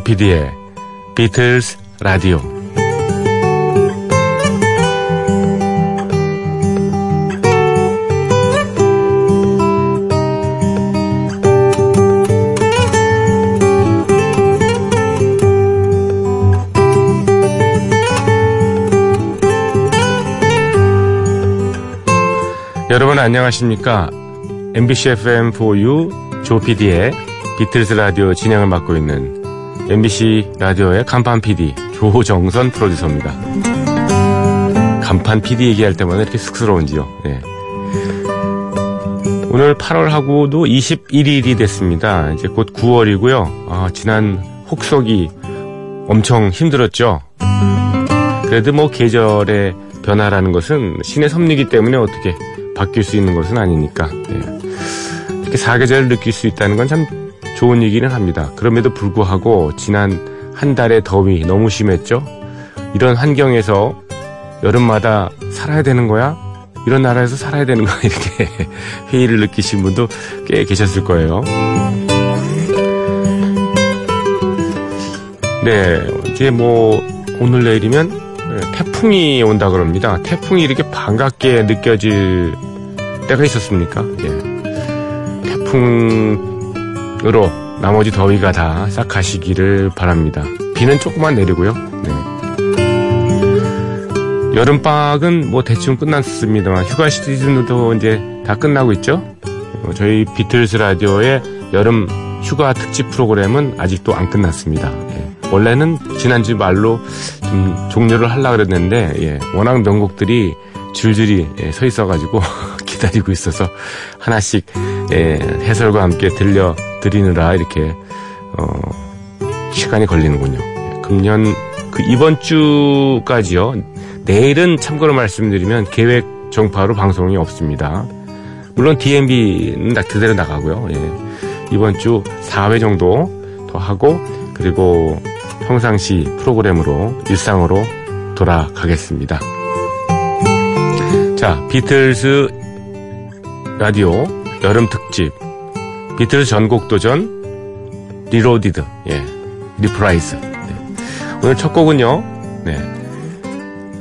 조피디의 비틀스 라디오 여러분 안녕하십니까? MBC FM4U 조피디의 비틀스 라디오 진행을 맡고 있는 MBC 라디오의 간판 PD 조정선 프로듀서입니다. 간판 PD 얘기할 때마다 이렇게 쑥스러운지요. 네. 오늘 8월하고도 21일이 됐습니다. 이제 곧 9월이고요. 아, 지난 혹석이 엄청 힘들었죠. 그래도 뭐 계절의 변화라는 것은 신의 섭리이기 때문에 어떻게 바뀔 수 있는 것은 아니니까 예. 이렇게 사계절을 느낄 수 있다는 건 참 좋은 얘기는 합니다. 그럼에도 불구하고 지난 한 달의 더위 너무 심했죠. 이런 환경에서 여름마다 살아야 되는 거야? 이런 나라에서 살아야 되는 거야? 이렇게 회의를 느끼신 분도 꽤 계셨을 거예요. 네, 이제 뭐 오늘 내일이면 태풍이 온다 그럽니다. 태풍이 이렇게 반갑게 느껴질 때가 있었습니까? 예. 태풍 으로 나머지 더위가 다 싹 가시기를 바랍니다. 비는 조금만 내리고요. 네. 여름방학은 뭐 대충 끝났습니다만 휴가 시즌도 이제 다 끝나고 있죠. 어, 저희 비틀스 라디오의 여름 휴가 특집 프로그램은 아직도 안 끝났습니다. 예. 원래는 지난주 말로 좀 종료를 하려고 그랬는데 예. 워낙 명곡들이 줄줄이 예, 서 있어가지고 기다리고 있어서 하나씩 예, 해설과 함께 들려 드리느라 이렇게 어, 시간이 걸리는군요. 예, 금년 그 이번 주까지요. 내일은 참고로 말씀드리면 계획 정파로 방송이 없습니다. 물론 DMB는 그대로 나가고요. 예. 이번 주 4회 정도 더 하고 그리고 평상시 프로그램으로 일상으로 돌아가겠습니다. 자, 비틀스 라디오 여름 특집 비틀스 전곡 도전 Reloaded 예 Reprise 네. 오늘 첫 곡은요 네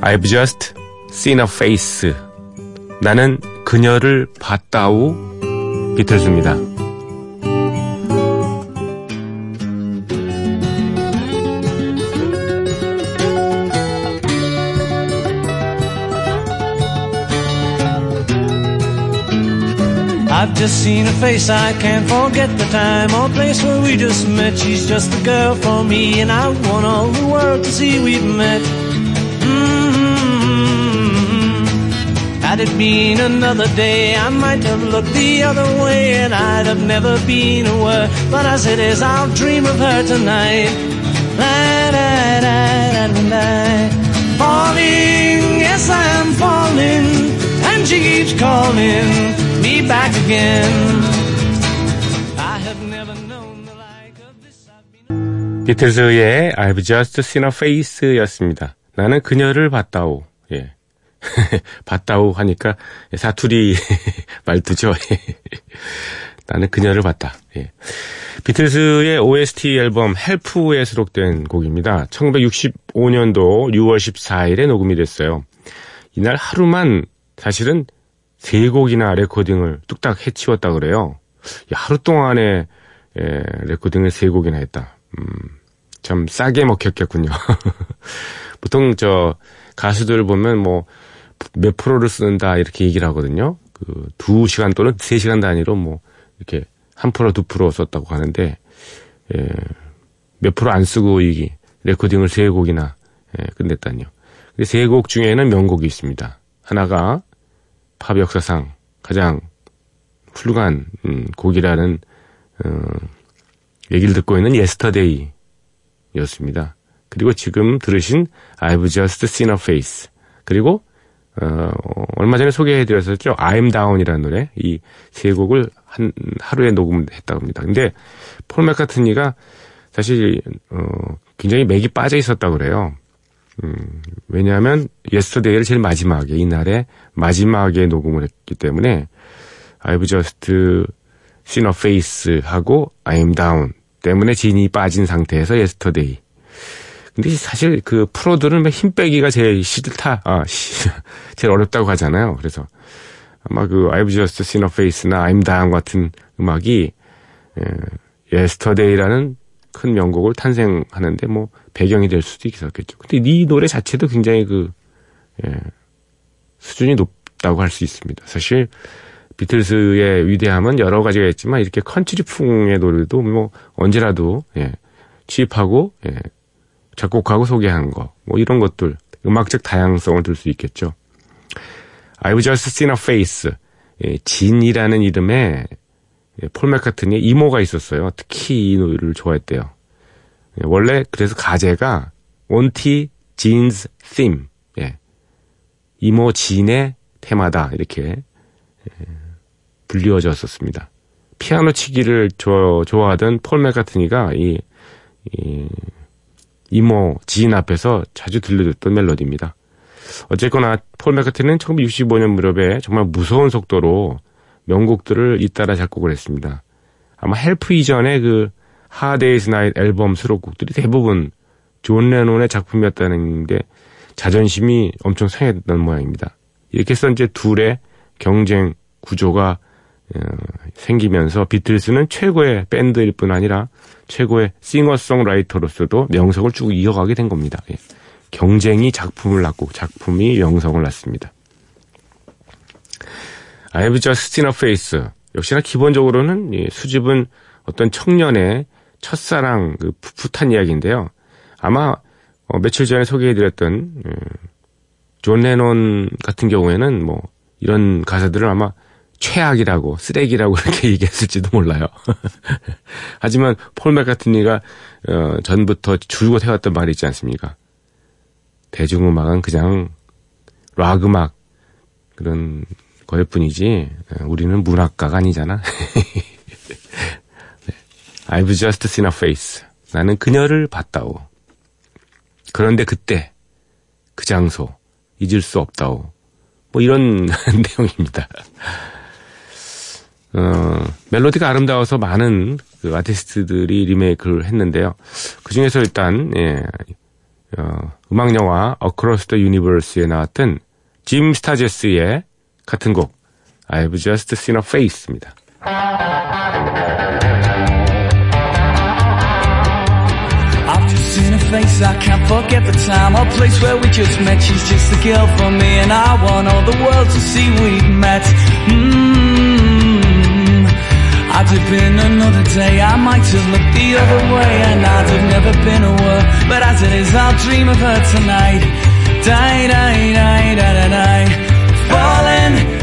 I've just seen a face 나는 그녀를 봤다우 비틀즈입니다. Just seen her face, I can't forget the time or place where we just met. She's just the girl for me, and I want all the world to see we've met. Mm-hmm. Had it been another day, I might have looked the other way, and I'd have never been aware. But as it is, I'll dream of her tonight. La, da, da, da. Falling, yes, I am falling, and she keeps calling back again. I have never known the like of this. I've been... 비틀즈의 I've just seen a face였습니다. 나는 그녀를 봤다오. 예. 봤다오 하니까 사투리 말투죠. 나는 그녀를 봤다. 예. 비틀즈의 OST 앨범 헬프에 수록된 곡입니다. 1965년도 6월 14일에 녹음이 됐어요. 이날 하루만 사실은 세 곡이나 레코딩을 뚝딱 해치웠다 그래요. 야, 하루 동안에 예, 레코딩을 세 곡이나 했다. 음, 참 싸게 먹혔겠군요. 보통 저 가수들 보면 뭐 몇 프로를 쓴다 이렇게 얘기를 하거든요. 그 두 시간 또는 세 시간 단위로 뭐 이렇게 한 프로 두 프로 썼다고 하는데 예, 몇 프로 안 쓰고 이 레코딩을 세 곡이나 예, 끝냈다니요. 세곡 중에는 명곡이 있습니다. 하나가 팝 역사상 가장 훌륭한 음, 곡이라는 어, 얘기를 듣고 있는 Yesterday였습니다. 그리고 지금 들으신 I've Just Seen a Face 그리고 어, 얼마 전에 소개해드렸었죠. I'm Down이라는 노래 이 세 곡을 한 하루에 녹음했다고 합니다. 근데 폴 맥카트니가 사실 어, 굉장히 맥이 빠져 있었다고 그래요. 음, 왜냐하면 Yesterday를 제일 마지막에 이날에 마지막에 녹음을 했기 때문에 I've just seen a face 하고 I'm down 때문에 진이 빠진 상태에서 Yesterday. 근데 사실 그 프로들은 힘 빼기가 제일 싫다, 아, 제일 어렵다고 하잖아요. 그래서 아마 그 I've Just Seen a Face나 I'm Down 같은 음악이 예, Yesterday라는 큰 명곡을 탄생하는데 뭐 배경이 될 수도 있었겠죠. 근데 이 노래 자체도 굉장히 그 예, 수준이 높다고 할 수 있습니다. 사실 비틀스의 위대함은 여러 가지가 있지만 이렇게 컨트리풍의 노래도 뭐 언제라도 예, 취입하고 예, 작곡하고 소개한 거, 뭐 이런 것들 음악적 다양성을 들 수 있겠죠. I've just seen a face. 예, 진이라는 이름의 예, 폴 맥카트니의 이모가 있었어요. 특히 이 노래를 좋아했대요. 예, 원래 그래서 가제가 Auntie Gin's theme. 예. 이모 진의 테마다 이렇게 예, 불리워졌었습니다. 피아노 치기를 조, 좋아하던 폴 맥카트니가 이, 이 이모 진 앞에서 자주 들려줬던 멜로디입니다. 어쨌거나 폴 맥카트니는 1965년 무렵에 정말 무서운 속도로 명곡들을 잇따라 작곡을 했습니다. 아마 Help 이전의 그 Hard Day's Night 앨범 수록곡들이 대부분 존 레논의 작품이었다는 게 자존심이 엄청 상했던 모양입니다. 이렇게 해서 이제 둘의 경쟁 구조가 어, 생기면서 비틀스는 최고의 밴드일 뿐 아니라 최고의 싱어송라이터로서도 명성을 쭉 이어가게 된 겁니다. 예. 경쟁이 작품을 낳고 작품이 명성을 낳습니다. I've just seen a face. 역시나 기본적으로는 수줍은 어떤 청년의 첫사랑 그 풋풋한 이야기인데요. 아마 어, 며칠 전에 소개해드렸던 음, 존 레논 같은 경우에는 뭐 이런 가사들을 아마 최악이라고 쓰레기라고 이렇게 얘기했을지도 몰라요. 하지만 폴 맥카트니가 어, 전부터 줄곧 해왔던 말이 있지 않습니까? 대중음악은 그냥 락 음악 그런 거일 뿐이지 우리는 문학가가 아니잖아. 네. I've just seen a face. 나는 그녀를 봤다오. 그런데 그때 그 장소 잊을 수 없다오. 뭐 이런 내용입니다. 어, 멜로디가 아름다워서 많은 그 아티스트들이 리메이크를 했는데요. 그 중에서 일단 예, 어, 음악 영화 Across the Universe에 나왔던 짐 스타제스의 같은 곡 I've Just Seen a Face입니다. face I can't forget the time or place where we just met She's just the girl for me and I want all the world to see we've met mm-hmm. I'd have been another day I might have looked the other way And I'd have never been aware But as it is I'll dream of her tonight Die, die, die, die, die, die falling.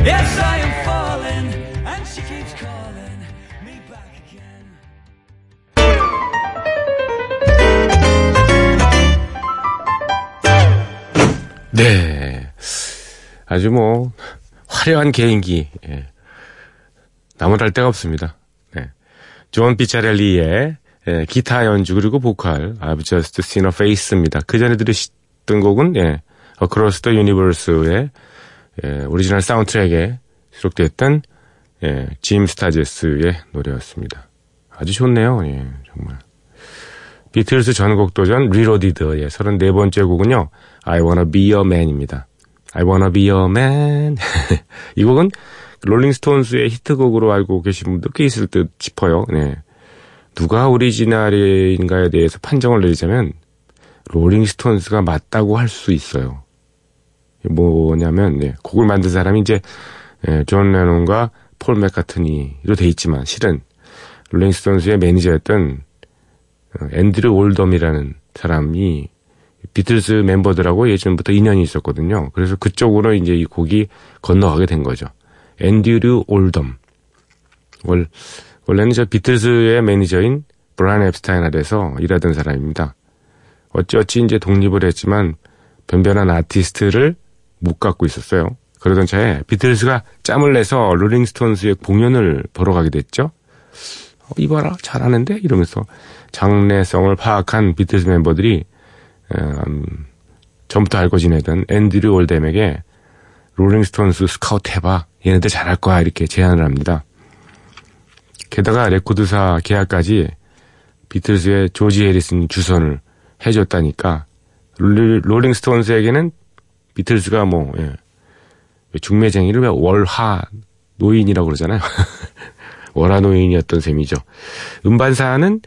Yes, I am falling. And she keeps calling me back again. 네. 아주 뭐, 화려한 개인기. 예. 나무랄 데가 없습니다. 네. 존 피자렐리의 예, 기타 연주 그리고 보컬 I've Just Seen a Face입니다. 그 전에 들으셨던 곡은 예, Across the Universe의 예, 오리지널 사운드트랙에 수록됐던 예, 짐 스터제스의 노래였습니다. 아주 좋네요. 예, 정말. 비틀스 전곡 도전 Reloaded의 34번째 곡은요. I wanna be your man입니다. I wanna be your man. 이 곡은 롤링스톤스의 히트곡으로 알고 계신 분도 꽤 있을 듯 싶어요. 네. 누가 오리지널인가에 대해서 판정을 내리자면 롤링스톤스가 맞다고 할 수 있어요. 뭐냐면 네, 곡을 만든 사람이 이제 예, 존 레논과 폴 맥카트니로 돼 있지만 실은 롤링스톤스의 매니저였던 어, 앤드류 올덤이라는 사람이 비틀스 멤버들하고 예전부터 인연이 있었거든요. 그래서 그쪽으로 이제 이 곡이 건너가게 된 거죠. 앤드류 올덤. 월, 원래는 저 비틀스의 매니저인 브라이언 엡스타인 아래서 일하던 사람입니다. 어찌어찌 이제 독립을 했지만 변변한 아티스트를 못 갖고 있었어요. 그러던 차에 비틀스가 짬을 내서 롤링스톤스의 공연을 보러 가게 됐죠. 어, 이봐라 잘하는데 이러면서 장래성을 파악한 비틀스 멤버들이 음, 전부터 알고 지내던 앤드류 올덤에게 롤링스톤스 스카우트 해봐 얘네들 잘할 거야 이렇게 제안을 합니다. 게다가 레코드사 계약까지 비틀즈의 조지 해리슨 주선을 해줬다니까 롤링 스톤스에게는 비틀즈가 뭐 예. 중매쟁이를 왜 월하 노인이라고 그러잖아요. 월하 노인이었던 셈이죠. 음반사는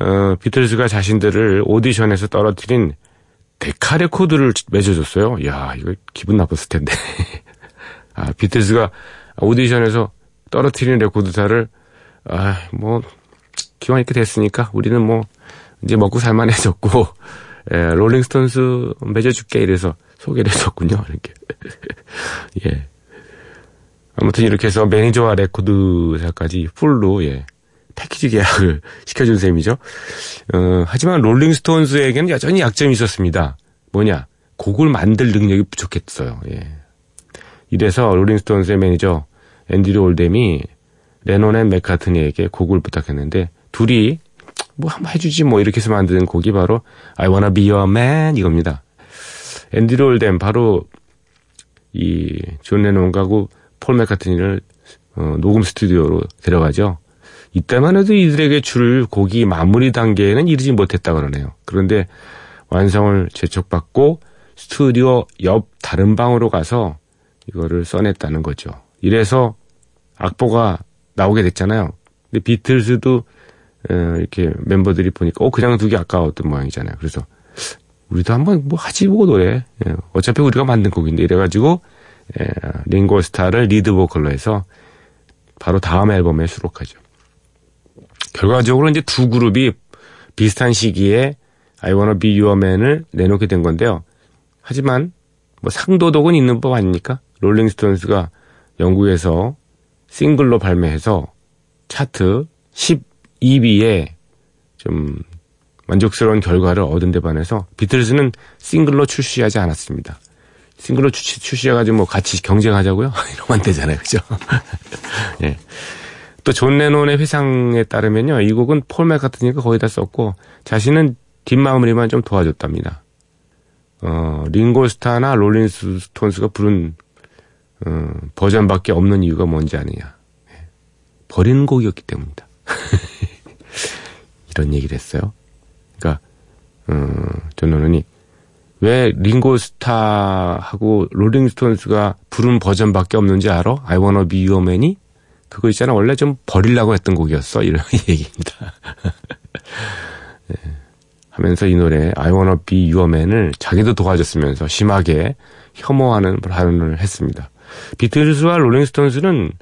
어, 비틀즈가 자신들을 오디션에서 떨어뜨린 데카 레코드를 맺어줬어요. 야 이거 기분 나빴을 텐데. 아 비틀즈가 오디션에서 떨어뜨린 레코드사를 아 뭐 기왕 이렇게 됐으니까 우리는 뭐 이제 먹고 살만해졌고 예, 롤링스톤스 맺어줄게 이래서 소개를 했었군요. 이렇게 예. 아무튼 이렇게 해서 매니저와 레코드사까지 full로 예. 패키지 계약을 시켜준 셈이죠. 어, 하지만 롤링스톤스에게는 여전히 약점이 있었습니다. 뭐냐? 곡을 만들 능력이 부족했어요. 예. 이래서 롤링스톤스의 매니저 앤드류 올덤이 레논 and 맥카트니에게 곡을 부탁했는데 둘이 뭐 한번 해주지 뭐 이렇게 해서 만든 곡이 바로 I Wanna Be Your Man 이겁니다. 앤드류 올덤 바로 이 존 레논과 폴 맥카트니를 어, 녹음 스튜디오로 데려가죠. 이때만 해도 이들에게 줄 곡이 마무리 단계에는 이르지 못했다 그러네요. 그런데 완성을 재촉받고 스튜디오 옆 다른 방으로 가서 이거를 써냈다는 거죠. 이래서 악보가 나오게 됐잖아요. 근데 비틀즈도 어, 이렇게 멤버들이 보니까 어 그냥 두기 아까웠던 모양이잖아요. 그래서 우리도 한번 뭐 하지 보고 노래. 예, 어차피 우리가 만든 곡인데 이래가지고 예, 링고스타를 리드 보컬로 해서 바로 다음 앨범에 수록하죠. 결과적으로 이제 두 그룹이 비슷한 시기에 I Wanna Be Your Man을 내놓게 된 건데요. 하지만 뭐 상도덕은 있는 법 아닙니까? 롤링스톤스가 영국에서 싱글로 발매해서 차트 12위에 좀 만족스러운 결과를 얻은 데 반해서 비틀즈는 싱글로 출시하지 않았습니다. 싱글로 출시, 출시해가지고 뭐 같이 경쟁하자고요? 이러면 안 되잖아요. 그죠? 예. 또 존 레논의 회상에 따르면요. 이 곡은 폴 맥카트니가 거의 다 썼고 자신은 뒷마무리만 좀 도와줬답니다. 어, 링고스타나 롤링스톤스가 부른 어, 버전밖에 없는 이유가 뭔지 아느냐. 예. 버리는 곡이었기 때문이다. 이런 얘기를 했어요. 어, 존 레논이 왜 링고스타하고 롤링스톤스가 부른 버전밖에 없는지 알아? I wanna be your man이? 그거 있잖아. 원래 좀 버리려고 했던 곡이었어. 이런 얘기입니다. 네. 하면서 이 노래 I wanna be your man을 자기도 도와줬으면서 심하게 혐오하는 발언을 했습니다. 비틀즈와 롤링스톤스는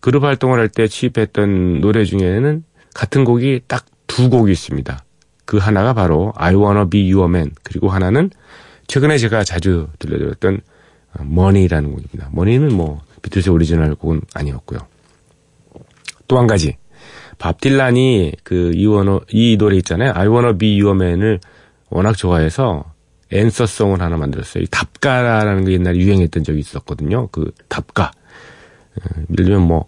그룹 활동을 할 때 취입했던 노래 중에는 같은 곡이 딱 두 곡이 있습니다. 그 하나가 바로 I wanna be your man 그리고 하나는 최근에 제가 자주 들려드렸던 Money라는 곡입니다. Money는 뭐 비틀즈 오리지널 곡은 아니었고요. 또 한 가지 밥 딜란이 그 이 원어 이 노래 있잖아요. I wanna be your man을 워낙 좋아해서 answer song을 하나 만들었어요. 이 답가라는 게 옛날에 유행했던 적이 있었거든요. 그 답가. 예를 들면 뭐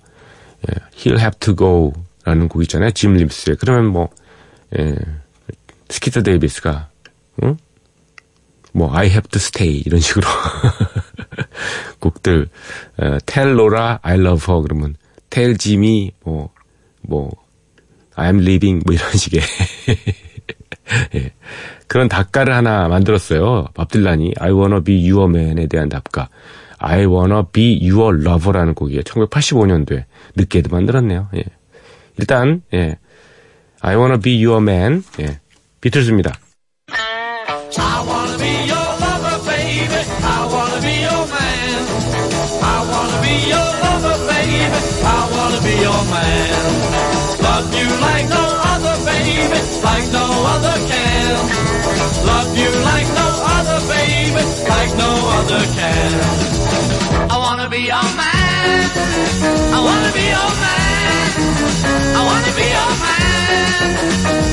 He'll have to go라는 곡 있잖아요. 짐 리브스의. 그러면 뭐 예, 스키터 데이비스가 응? 뭐 I have to stay 이런 식으로 곡들 어, Tell Laura I love her 그러면 Tell Jimmy 뭐뭐 뭐, I'm leaving 뭐 이런 식의 예. 그런 답가를 하나 만들었어요. 밥딜란이 I wanna be your man에 대한 답가. I wanna be your lover라는 곡이에요. 1985년도에 늦게도 만들었네요. 예. 일단 예. I wanna be your man. 예. 비틀즈입니다. I wanna be your lover, baby. I wanna be your man. I wanna be your lover, baby. I wanna be your man.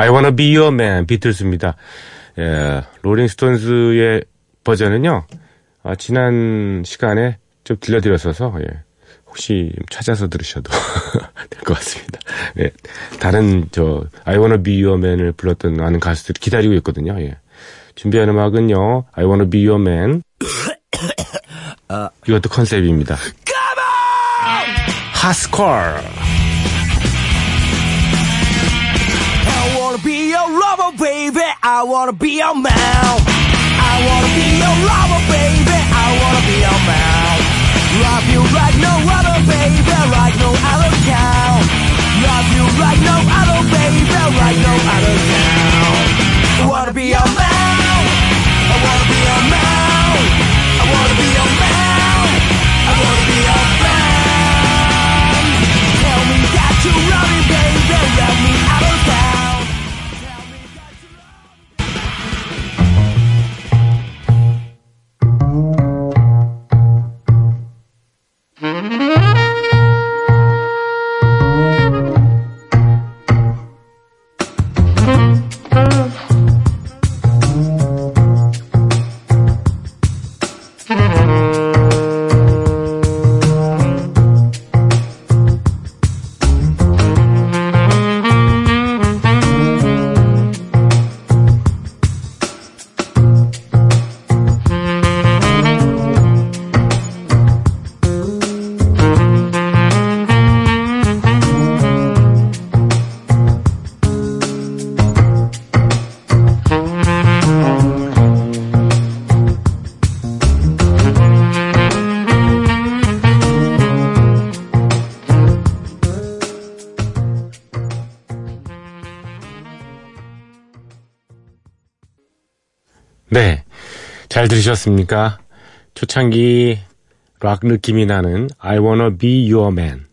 I wanna be your man. 비틀스입니다. 예, 롤링스톤스의 버전은요. 아, 지난 시간에 좀 들려드렸어서 예, 혹시 찾아서 들으셔도 될 것 같습니다. 예, 다른 저 I wanna be your man을 불렀던 많은 가수들이 기다리고 있거든요. 예. 준비한 음악은요, I Wanna Be Your Man. 이것도 컨셉입니다. 하스콜! I wanna be your lover, baby. I wanna be your man. I wanna be your lover, baby. I wanna be your man. Love you like no other, baby, like no other cow. Love you like no other, baby, like no other cow. I wanna be your man. 잘 들으셨습니까? 초창기 락 느낌이 나는 I wanna be your man.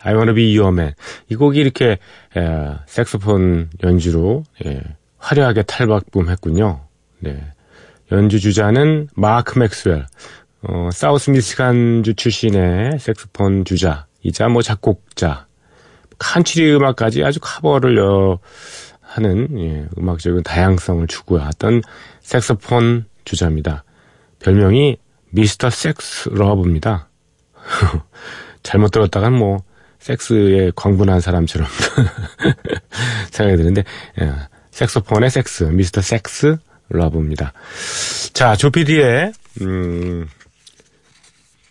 I wanna be your man. 이 곡이 이렇게 에, 색소폰 연주로 예, 화려하게 탈바꿈했군요. 네. 연주 주자는 마크 맥스웰. 어, 사우스 미시간주 출신의 색소폰 주자이자 뭐 작곡자. 칸츄리 음악까지 아주 커버를 여, 하는 예, 음악적인 다양성을 추구해왔던 색소폰 주자입니다. 별명이 미스터 섹스 러브입니다. 잘못 들었다간 뭐 섹스에 광분한 사람처럼 생각이 드는데 예, 색소폰의 섹스, 미스터 섹스 러브입니다. 자, 조피디의 음,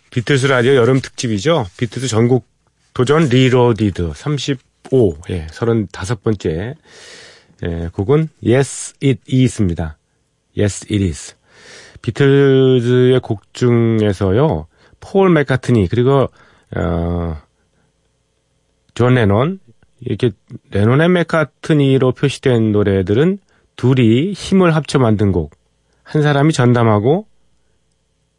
비틀스 라디오 여름 특집이죠. 비틀스 전곡 도전 Reloaded 35, 예, 35번째 예, 곡은 Yes It Is입니다. Yes It Is. 비틀즈의 곡 중에서요, 폴 맥카트니, 그리고, 어, 존 레논, 이렇게 레논의 맥카트니로 표시된 노래들은 둘이 힘을 합쳐 만든 곡. 한 사람이 전담하고,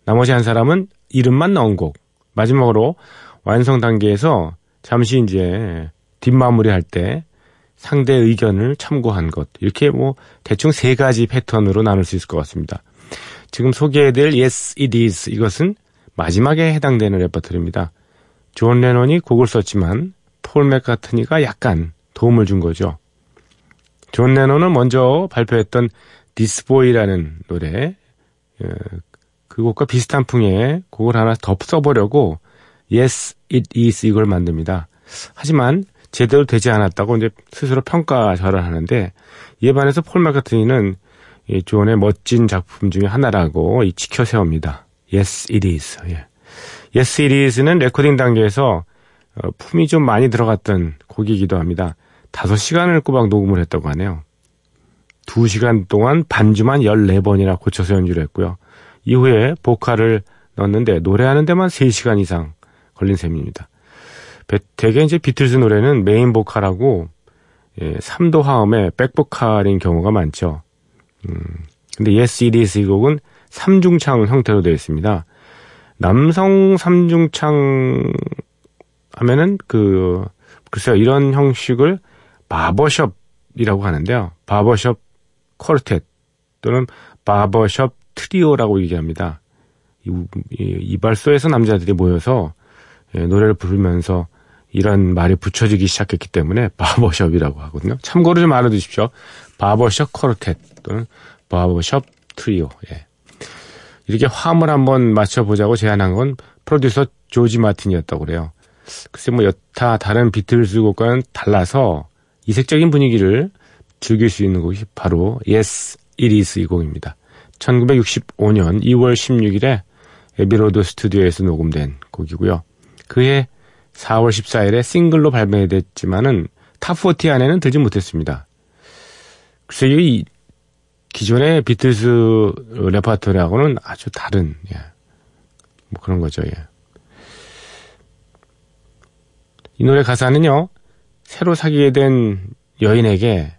나머지 한 사람은 이름만 넣은 곡. 마지막으로 완성 단계에서 잠시 이제 뒷마무리 할때 상대 의견을 참고한 것. 이렇게 뭐 대충 세 가지 패턴으로 나눌 수 있을 것 같습니다. 지금 소개해드릴 Yes It Is 이것은 마지막에 해당되는 레퍼토리입니다. 존 레논이 곡을 썼지만 폴 맥카트니가 약간 도움을 준 거죠. 존 레논은 먼저 발표했던 This Boy라는 노래 어, 그 곡과 비슷한 풍의 곡을 하나 더 써보려고 Yes It Is 이걸 만듭니다. 하지만 제대로 되지 않았다고 이제 스스로 평가절하를 하는데 이에 반해서 폴 마카트니는 이 존의 멋진 작품 중에 하나라고 이 치켜 세웁니다. Yes, it is. 예. Yes, it is는 레코딩 단계에서 어, 품이 좀 많이 들어갔던 곡이기도 합니다. 5시간을 꼬박 녹음을 했다고 하네요. 2시간 동안 반주만 14번이나 고쳐서 연주를 했고요. 이후에 보컬을 넣었는데 노래하는 데만 3시간 이상 걸린 셈입니다. 배- 대개 이제 비틀즈 노래는 메인 보컬하고 예, 3도 화음의 백보컬인 경우가 많죠. 음, 근데 Yes It Is 이 곡은 3중창 형태로 되어 있습니다. 남성 3중창 하면은 그 글쎄요 이런 형식을 바버숍이라고 하는데요. 바버숍 쿼르텟 또는 바버숍 트리오라고 얘기합니다. 이, 이, 이발소에서 남자들이 모여서 예, 노래를 부르면서 이런 말이 붙여지기 시작했기 때문에 바버숍이라고 하거든요. 참고로 좀 알아두십시오. 바버숍 쿼르텟 또는 바버숍 트리오. 예. 이렇게 화음을 한번 맞춰보자고 제안한 건 프로듀서 조지 마틴이었다고 그래요. 글쎄 뭐 여타 다른 비틀즈 곡과는 달라서 이색적인 분위기를 즐길 수 있는 곡이 바로 Yes, It Is 이 곡입니다. 1965년 2월 16일에 에비로드 스튜디오에서 녹음된 곡이고요. 그해 4월 14일에 싱글로 발매됐지만은 top 40 안에는 들지 못했습니다. 글쎄, 이 기존의 비틀스 레파토리하고는 아주 다른, 예. 뭐 그런 거죠, 예. 이 노래 가사는요, 새로 사귀게 된 여인에게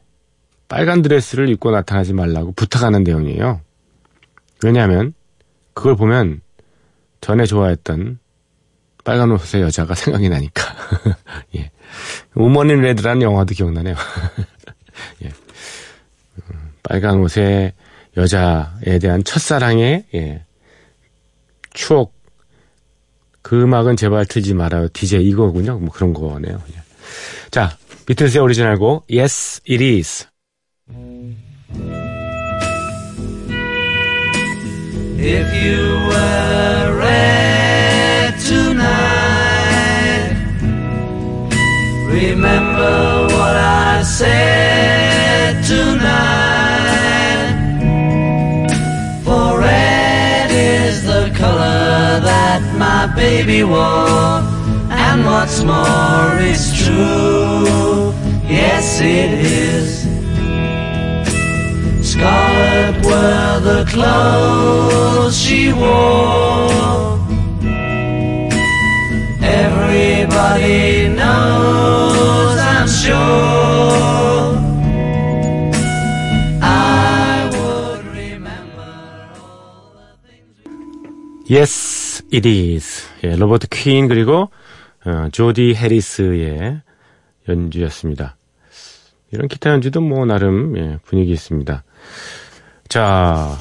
빨간 드레스를 입고 나타나지 말라고 부탁하는 내용이에요. 왜냐하면 그걸 보면 전에 좋아했던 빨간 옷의 여자가 생각이 나니까. 예. Woman in Red라는 영화도 기억나네요. 예. 음, 빨간 옷의 여자에 대한 첫사랑의 예. 추억 그 음악은 제발 틀지 말아요. DJ 이거군요. 뭐 그런 거네요. 예. 자, 비틀스의 오리지널 곡 Yes, It Is. If you were remember what I said tonight. For red is the color that my baby wore, and what's more is true. Yes, it is. Scarlet were the clothes she wore. Everybody knows, Yes, It Is. 예, 로버트 퀸 그리고 어, 조디 해리스의 연주였습니다. 이런 기타 연주도 뭐 나름 예, 분위기 있습니다. 자,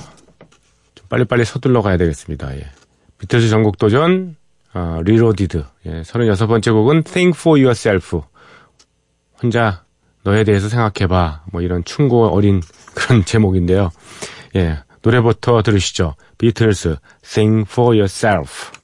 좀 빨리빨리 서둘러 가야 되겠습니다. 예. 비틀즈 전곡 도전 어, Reloaded. 예, 36번째 곡은 Think for Yourself. 혼자 너에 대해서 생각해봐. 뭐 이런 충고 어린 그런 제목인데요. 예, 노래부터 들으시죠. 비틀스 Think for Yourself.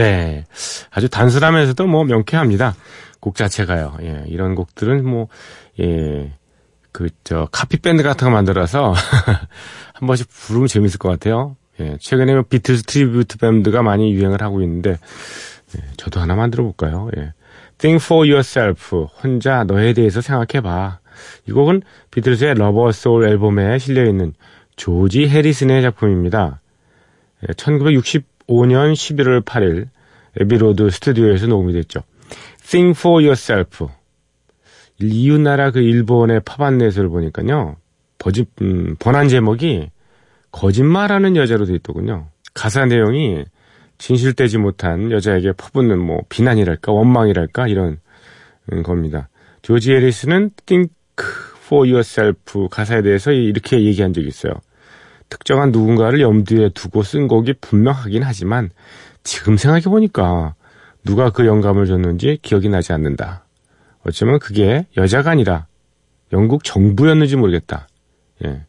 네. 아주 단순하면서도 뭐 명쾌합니다. 곡 자체가요. 예, 이런 곡들은 뭐, 예, 그, 저, 카피밴드 같은 거 만들어서 한 번씩 부르면 재밌을 것 같아요. 예, 최근에 뭐 비틀스 tribute 밴드가 많이 유행을 하고 있는데, 예, 저도 하나 만들어 볼까요? 예. Think for yourself. 혼자 너에 대해서 생각해봐. 이 곡은 비틀스의 Rubber Soul 앨범에 실려있는 조지 해리슨의 작품입니다. 1965년 11월 8일 에비로드 스튜디오에서 녹음이 됐죠. Think for yourself. 이웃나라 그 일본의 팝안넷을 보니까요. 버지, 음, 번안 제목이 거짓말하는 여자로 돼 있더군요. 가사 내용이 진실되지 못한 여자에게 퍼붓는 뭐 비난이랄까 원망이랄까 이런 음, 겁니다. 조지 해리스는 Think for yourself 가사에 대해서 이렇게 얘기한 적이 있어요. 특정한 누군가를 염두에 두고 쓴 곡이 분명하긴 하지만 지금 생각해보니까 누가 그 영감을 줬는지 기억이 나지 않는다. 어쩌면 그게 여자가 아니라 영국 정부였는지 모르겠다. 예.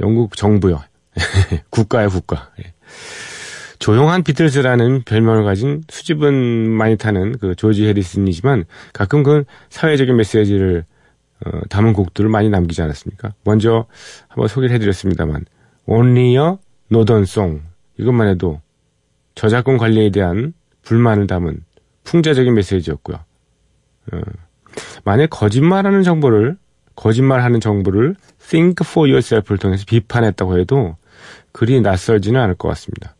영국 정부요. 국가의 국가. 예. 조용한 비틀즈라는 별명을 가진 수줍은 많이 타는 그 조지 해리슨이지만 가끔 그 사회적인 메시지를 어, 담은 곡들을 많이 남기지 않았습니까? 먼저 한번 소개를 해드렸습니다만 Northern Song 이것만 해도 저작권 관리에 대한 불만을 담은 풍자적인 메시지였고요. 어, 만약 거짓말하는 정보를 거짓말하는 정보를 Think for Yourself를 통해서 비판했다고 해도 그리 낯설지는 않을 것 같습니다.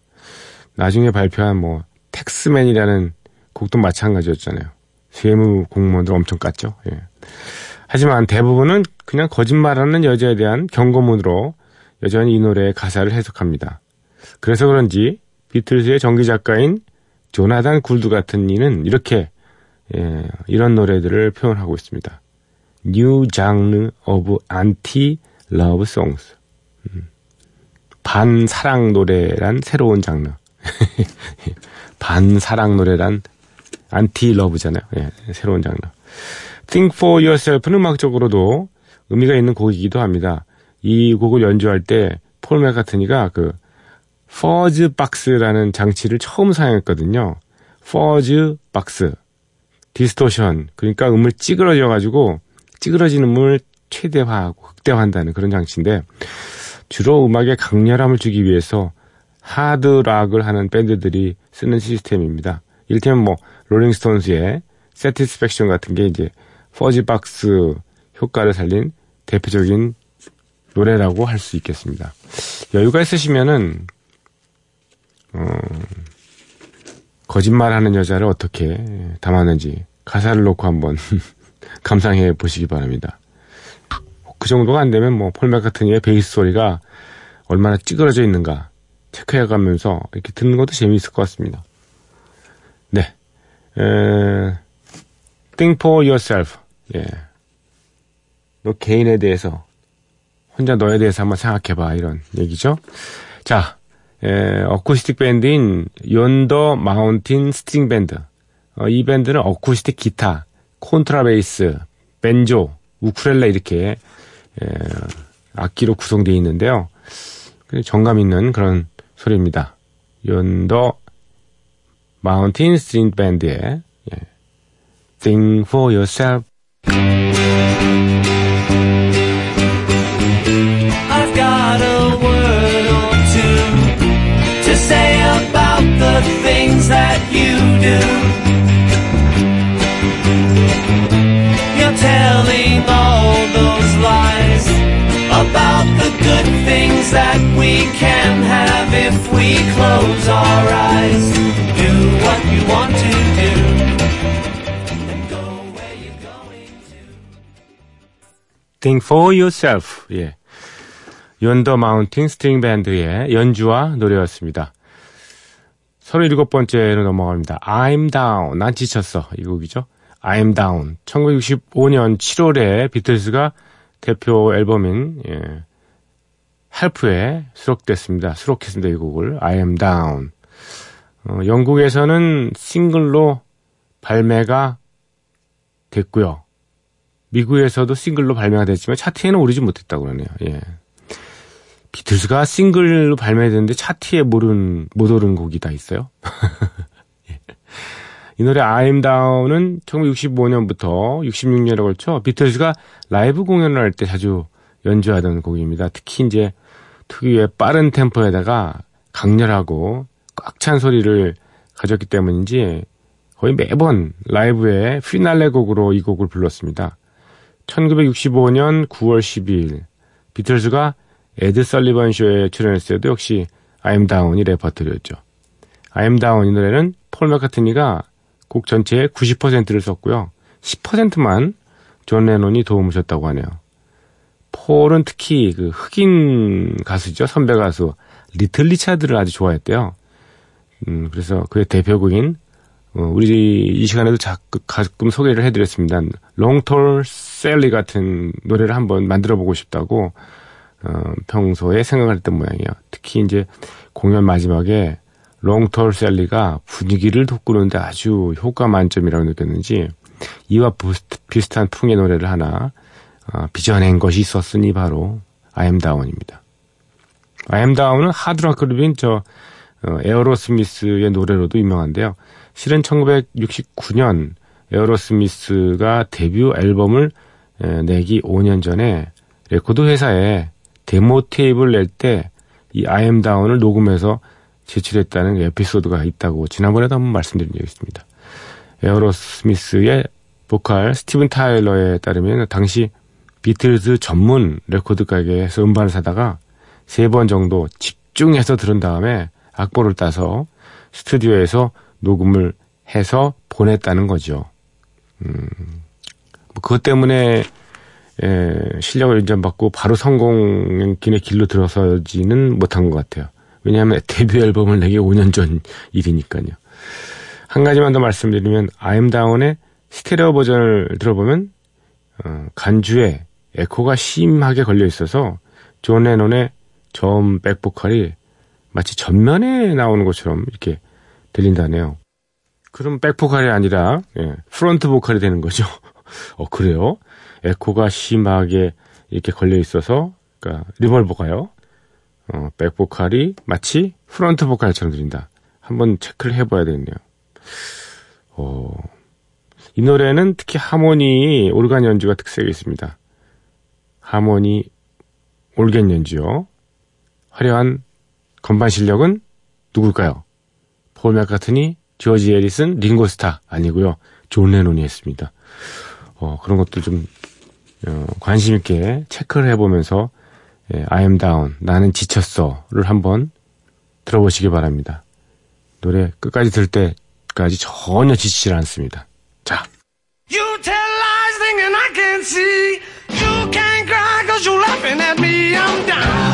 나중에 발표한 뭐 텍스맨이라는 곡도 마찬가지였잖아요. 세무 공무원들 엄청 깠죠. 예. 하지만 대부분은 그냥 거짓말하는 여자에 대한 경고문으로 여전히 이 노래의 가사를 해석합니다. 그래서 그런지 비틀즈의 정기 작가인 조나단 굴드 같은 이는 이렇게 예, 이런 노래들을 표현하고 있습니다. New genre of anti-love songs. 음, 반사랑 노래란 새로운 장르. 반사랑 노래란 anti-love잖아요. 예, 새로운 장르. Think for Yourself는 음악적으로도 의미가 있는 곡이기도 합니다. 이 곡을 연주할 때 폴 맥카트니가 그 fuzz box라는 장치를 처음 사용했거든요. fuzz box, distortion, 그러니까 음을 찌그러져 가지고 찌그러지는 음을 최대화하고 극대화한다는 그런 장치인데 주로 음악에 강렬함을 주기 위해서 하드락을 하는 밴드들이 쓰는 시스템입니다. 이를테면 뭐 롤링스톤스의 Satisfaction 같은 게 이제 fuzz box 효과를 살린 대표적인 노래라고 할 수 있겠습니다. 여유가 있으시면은 어, 거짓말하는 여자를 어떻게 담았는지 가사를 놓고 한번 감상해 보시기 바랍니다. 그 정도가 안 되면 뭐 폴 매카트니의 베이스 소리가 얼마나 찌그러져 있는가 체크해 가면서 이렇게 듣는 것도 재미있을 것 같습니다. 네. 에, think for yourself. 예. 너 개인에 대해서 혼자 너에 대해서 한번 생각해봐 이런 얘기죠. 자, 에, 어쿠스틱 밴드인 Yonder Mountain String Band. 어, 이 밴드는 어쿠스틱 기타, 콘트라베이스, 벤조, 우쿠렐레 이렇게 에, 악기로 구성되어 있는데요. 정감 있는 그런 소리입니다. Yonder Mountain String Band의 예. Think for yourself. You're telling all those lies about the good things that we can have if we close our eyes. Do what you want to do. And go where you're going to. Think for yourself. 예. 연더 마운틴 스트링 밴드의 연주와 노래였습니다. 37번째로 넘어갑니다. I'm down. 난 지쳤어. 이 곡이죠. I'm down. 1965년 7월에 비틀스가 대표 앨범인 예, 할프에 수록됐습니다. 수록했습니다. 이 곡을 I am down. 어, 영국에서는 싱글로 발매가 됐고요. 미국에서도 싱글로 발매가 됐지만 차트에는 오르지 못했다고 그러네요. 예. 비틀즈가 싱글로 발매됐는데 차트에 모른, 못 오른 곡이 다 있어요. 예. 이 노래 I'm Down은 1965년부터 66년에 걸쳐 비틀즈가 라이브 공연을 할 때 자주 연주하던 곡입니다. 특히 이제 특유의 빠른 템포에다가 강렬하고 꽉 찬 소리를 가졌기 때문인지 거의 매번 라이브의 피날레 곡으로 이 곡을 불렀습니다. 1965년 9월 12일 비틀즈가 에드 설리번 쇼에 출연했을 때도 역시 I'm Down이 레퍼토리였죠. I'm Down 이 노래는 폴 맥카트니가 곡 전체의 90%를 썼고요. 10%만 존 레논이 도움을 줬다고 하네요. 폴은 특히 그 흑인 가수죠. 선배 가수 리틀 리차드를 아주 좋아했대요. 음, 그래서 그의 대표곡인 어, 우리 이 시간에도 자꾸, 가끔 소개를 해드렸습니다. Long Tall Sally 같은 노래를 한번 만들어 보고 싶다고 어, 평소에 생각을 했던 모양이에요. 특히 이제 공연 마지막에 롱톨 셀리가 분위기를 돋구는데 아주 효과 만점이라고 느꼈는지 이와 비슷한 풍의 노래를 하나 어, 빚어낸 것이 있었으니 바로 아엠다운입니다. 아엠다운은 하드락 그룹인 저 어, 에어로스미스의 노래로도 유명한데요. 실은 1969년 에어로스미스가 데뷔 앨범을 에, 내기 5년 전에 레코드 회사에 데모 테이프를 낼때 이 I'm Down을 녹음해서 제출했다는 에피소드가 있다고 지난번에도 한번 말씀드린 적이 있습니다. 에어로스미스의 보컬 스티븐 타일러에 따르면 당시 비틀즈 전문 레코드 가게에서 음반을 사다가 세 번 정도 집중해서 들은 다음에 악보를 따서 스튜디오에서 녹음을 해서 보냈다는 거죠. 음, 뭐 그것 때문에 에, 실력을 인정받고 바로 성공의 길로 들어서지는 못한 것 같아요. 왜냐하면 데뷔 앨범을 내기 5년 전 일이니까요. 한 가지만 더 말씀드리면 I'm Down의 스테레오 버전을 들어보면 어, 간주에 에코가 심하게 걸려 있어서 존 레논의 저음 백보컬이 마치 전면에 나오는 것처럼 이렇게 들린다네요. 그럼 백보컬이 아니라 예, front 보컬이 되는 거죠. 어 그래요? 에코가 심하게 이렇게 걸려 있어서 그러니까 reverb가요. 어, 백 보컬이 마치 front 보컬처럼 들린다. 한번 체크를 해봐야 되겠네요. 어, 이 노래는 특히 하모니 오르간 연주가 특색이 있습니다. 하모니 올겐 연주요. 화려한 건반 실력은 누굴까요? 폴 맥카트니, 조지 해리슨, 링고스타 아니고요. 존 레논이 했습니다. 어, 그런 것도 좀 어, 관심 있게 체크를 해보면서 예, I am down, 나는 지쳤어를 한번 들어보시기 바랍니다. 노래 끝까지 들을 때까지 전혀 지치질 않습니다. 자. You tell lies thinking I can see. You can't cry cause you're laughing at me. I'm down.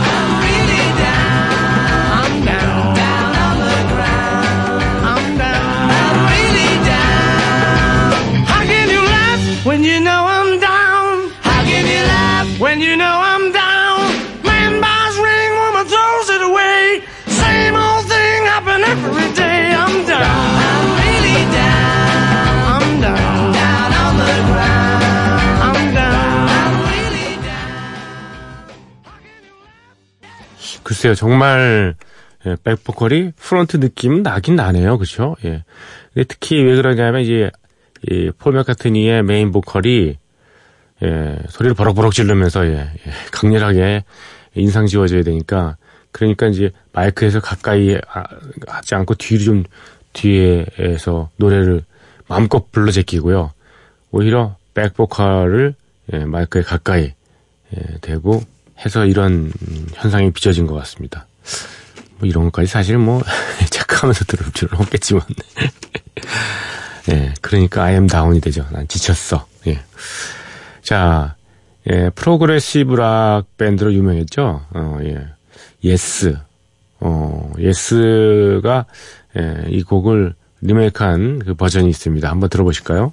글쎄요, 정말 예, 백보컬이 front 느낌 나긴 나네요, 그렇죠? 예. 근데 특히 왜 그러냐면 이제 이 폴 맥카트니의 메인 보컬이 예, 소리를 버럭버럭 지르면서 예, 예, 강렬하게 인상 지워져야 되니까 그러니까 이제 마이크에서 가까이 하지 않고 뒤로 좀 뒤에서 노래를 마음껏 불러 제끼고요. 오히려 백보컬을 예, 마이크에 가까이 예, 대고 해서 이런 현상이 빚어진 것 같습니다. 뭐 이런 것까지 사실 뭐 체크하면서 들을 분은 없겠지만 예, 그러니까 I am down이 되죠. 난 지쳤어. 예. 자, 예, 프로그레시브 락 밴드로 유명했죠. 어, 예. 예스. 어, 예스가 예, 이 곡을 리메이크한 그 버전이 있습니다. 한번 들어보실까요?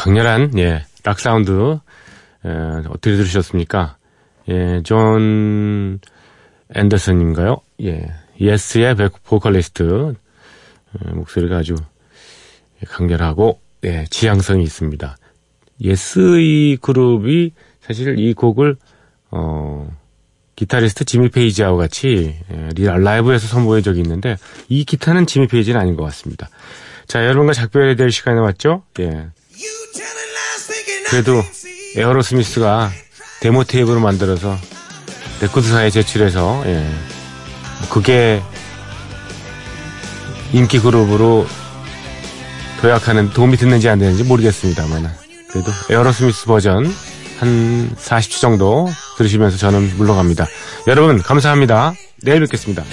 강렬한, 예, 락 사운드, 예, 어떻게 들으셨습니까? 예, 존 앤더슨인가요? 예, 예스의 보컬리스트, 예, 목소리가 아주 강렬하고, 예, 지향성이 있습니다. 예스 이 그룹이 사실 이 곡을, 어, 기타리스트 지미 페이지하고 같이 예, 라이브에서 선보인 적이 있는데 이 기타는 지미 페이지는 아닌 것 같습니다. 자, 여러분과 작별해야 될 시간이 왔죠? 예. 그래도 에어로스미스가 데모 테이프로 만들어서 레코드사에 제출해서 예. 그게 인기 그룹으로 도약하는 도움이 됐는지 안 되는지 모르겠습니다만 그래도 에어로스미스 버전 한 40초 정도 들으시면서 저는 물러갑니다. 여러분 감사합니다. 내일 뵙겠습니다.